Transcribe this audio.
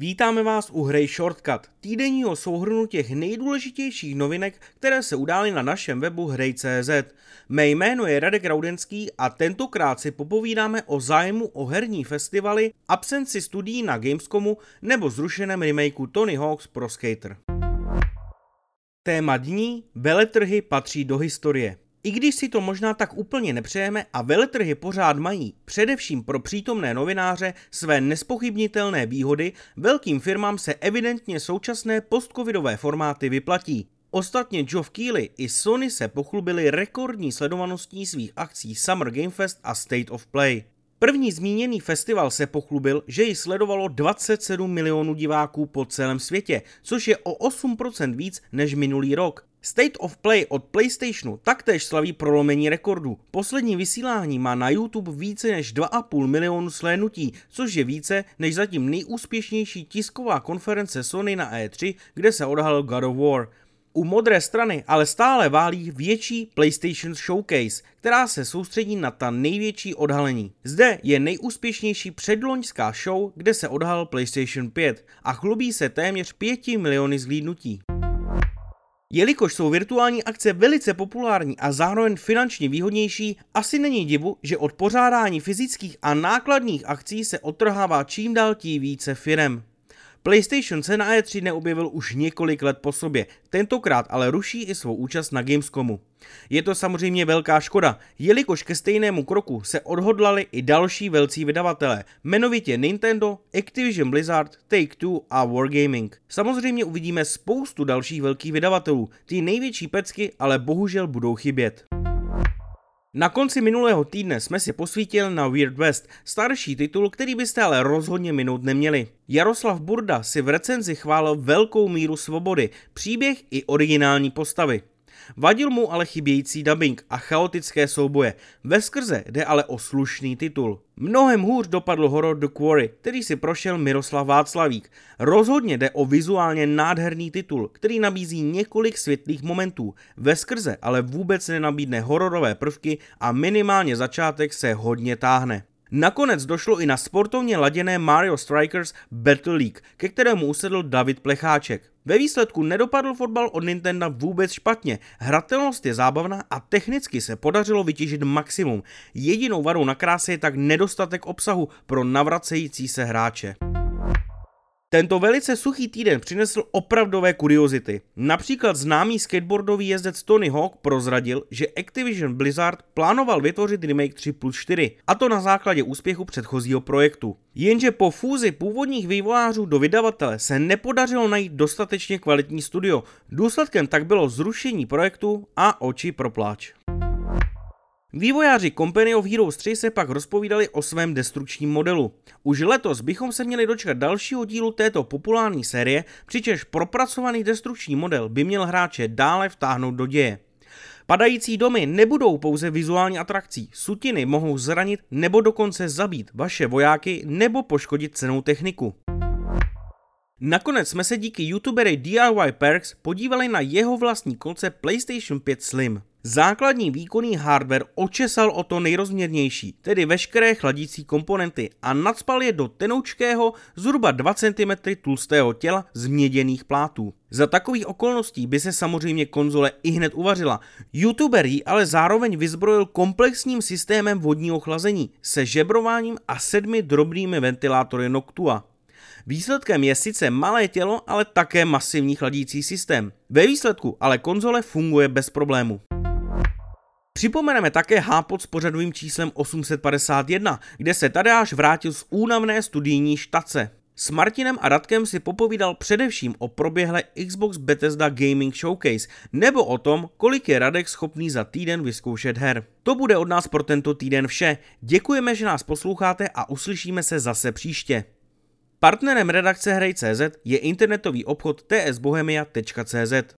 Vítáme vás u hry Shortcut, týdenního souhrnu těch nejdůležitějších novinek, které se udály na našem webu hrej.cz. Mé jméno je Radek Raudenský a tentokrát si popovídáme o zájmu o herní festivaly, absenci studií na Gamescomu nebo zrušeném remakeu Tony Hawk's Pro Skater. Téma dní veletrhy patří do historie. I když si to možná tak úplně nepřejeme a veletrhy pořád mají, především pro přítomné novináře, své nespochybnitelné výhody, velkým firmám se evidentně současné postcovidové formáty vyplatí. Ostatně Geoff Keighley i Sony se pochlubili rekordní sledovaností svých akcí Summer Game Fest a State of Play. První zmíněný festival se pochlubil, že ji sledovalo 27 milionů diváků po celém světě, což je o 8% víc než minulý rok. State of Play od PlayStationu taktéž slaví prolomení rekordu. Poslední vysílání má na YouTube více než 2,5 milionu slénutí, což je více než zatím nejúspěšnější tisková konference Sony na E3, kde se odhalil God of War. U modré strany ale stále válí větší PlayStation Showcase, která se soustředí na ta největší odhalení. Zde je nejúspěšnější předloňská show, kde se odhalil PlayStation 5 a chlubí se téměř 5 miliony zhlídnutí. Jelikož jsou virtuální akce velice populární a zároveň finančně výhodnější, asi není divu, že od pořádání fyzických a nákladních akcí se odtrhává čím dál tím více firem. PlayStation se na E3 neobjevil už několik let po sobě, tentokrát ale ruší i svou účast na Gamescomu. Je to samozřejmě velká škoda, jelikož ke stejnému kroku se odhodlali i další velcí vydavatelé, jmenovitě Nintendo, Activision Blizzard, Take-Two a Wargaming. Samozřejmě uvidíme spoustu dalších velkých vydavatelů, ty největší pecky ale bohužel budou chybět. Na konci minulého týdne jsme si posvítil na Weird West, starší titul, který byste ale rozhodně minout neměli. Jaroslav Burda si v recenzi chválil velkou míru svobody, příběh i originální postavy. Vadil mu ale chybějící dubbing a chaotické souboje. Ve skrze jde ale o slušný titul. Mnohem hůř dopadl horor The Quarry, který si prošel Miroslav Václavík. Rozhodně jde o vizuálně nádherný titul, který nabízí několik světlých momentů. Ve skrze ale vůbec nenabídne hororové prvky a minimálně začátek se hodně táhne. Nakonec došlo i na sportovně laděné Mario Strikers Battle League, ke kterému usedl David Plecháček. Ve výsledku nedopadl fotbal od Nintendo vůbec špatně, hratelnost je zábavná a technicky se podařilo vytěžit maximum. Jedinou varou na kráse je tak nedostatek obsahu pro navracející se hráče. Tento velice suchý týden přinesl opravdové kuriozity. Například známý skateboardový jezdec Tony Hawk prozradil, že Activision Blizzard plánoval vytvořit remake 3 plus 4, a to na základě úspěchu předchozího projektu. Jenže po fúzi původních vývojářů do vydavatele se nepodařilo najít dostatečně kvalitní studio. Důsledkem tak bylo zrušení projektu a oči pro pláč. Vývojáři Company of Heroes 3 se pak rozpovídali o svém destrukčním modelu. Už letos bychom se měli dočkat dalšího dílu této populární série, přičemž propracovaný destrukční model by měl hráče dále vtáhnout do děje. Padající domy nebudou pouze vizuální atrakcí, sutiny mohou zranit nebo dokonce zabít vaše vojáky nebo poškodit cenou techniku. Nakonec jsme se díky youtubery DIY Perks podívali na jeho vlastní koncept PlayStation 5 Slim. Základní výkonný hardware očesal o to nejrozměrnější, tedy veškeré chladící komponenty a nadspal je do tenoučkého zhruba 2 cm tlustého těla z měděných plátů. Za takových okolností by se samozřejmě konzole i hned uvařila. YouTuber ji ale zároveň vyzbrojil komplexním systémem vodního chlazení se žebrováním a sedmi drobnými ventilátory Noctua. Výsledkem je sice malé tělo, ale také masivní chladící systém. Ve výsledku ale konzole funguje bez problému. Připomeneme také hápot s pořadovým číslem 851, kde se Tadeáš vrátil z únavné studijní štace. S Martinem a Radkem si popovídal především o proběhle Xbox Bethesda Gaming Showcase nebo o tom, kolik je Radek schopný za týden vyzkoušet her. To bude od nás pro tento týden vše. Děkujeme, že nás posloucháte a uslyšíme se zase příště. Partnerem redakce Hrej.cz je internetový obchod tsbohemia.cz.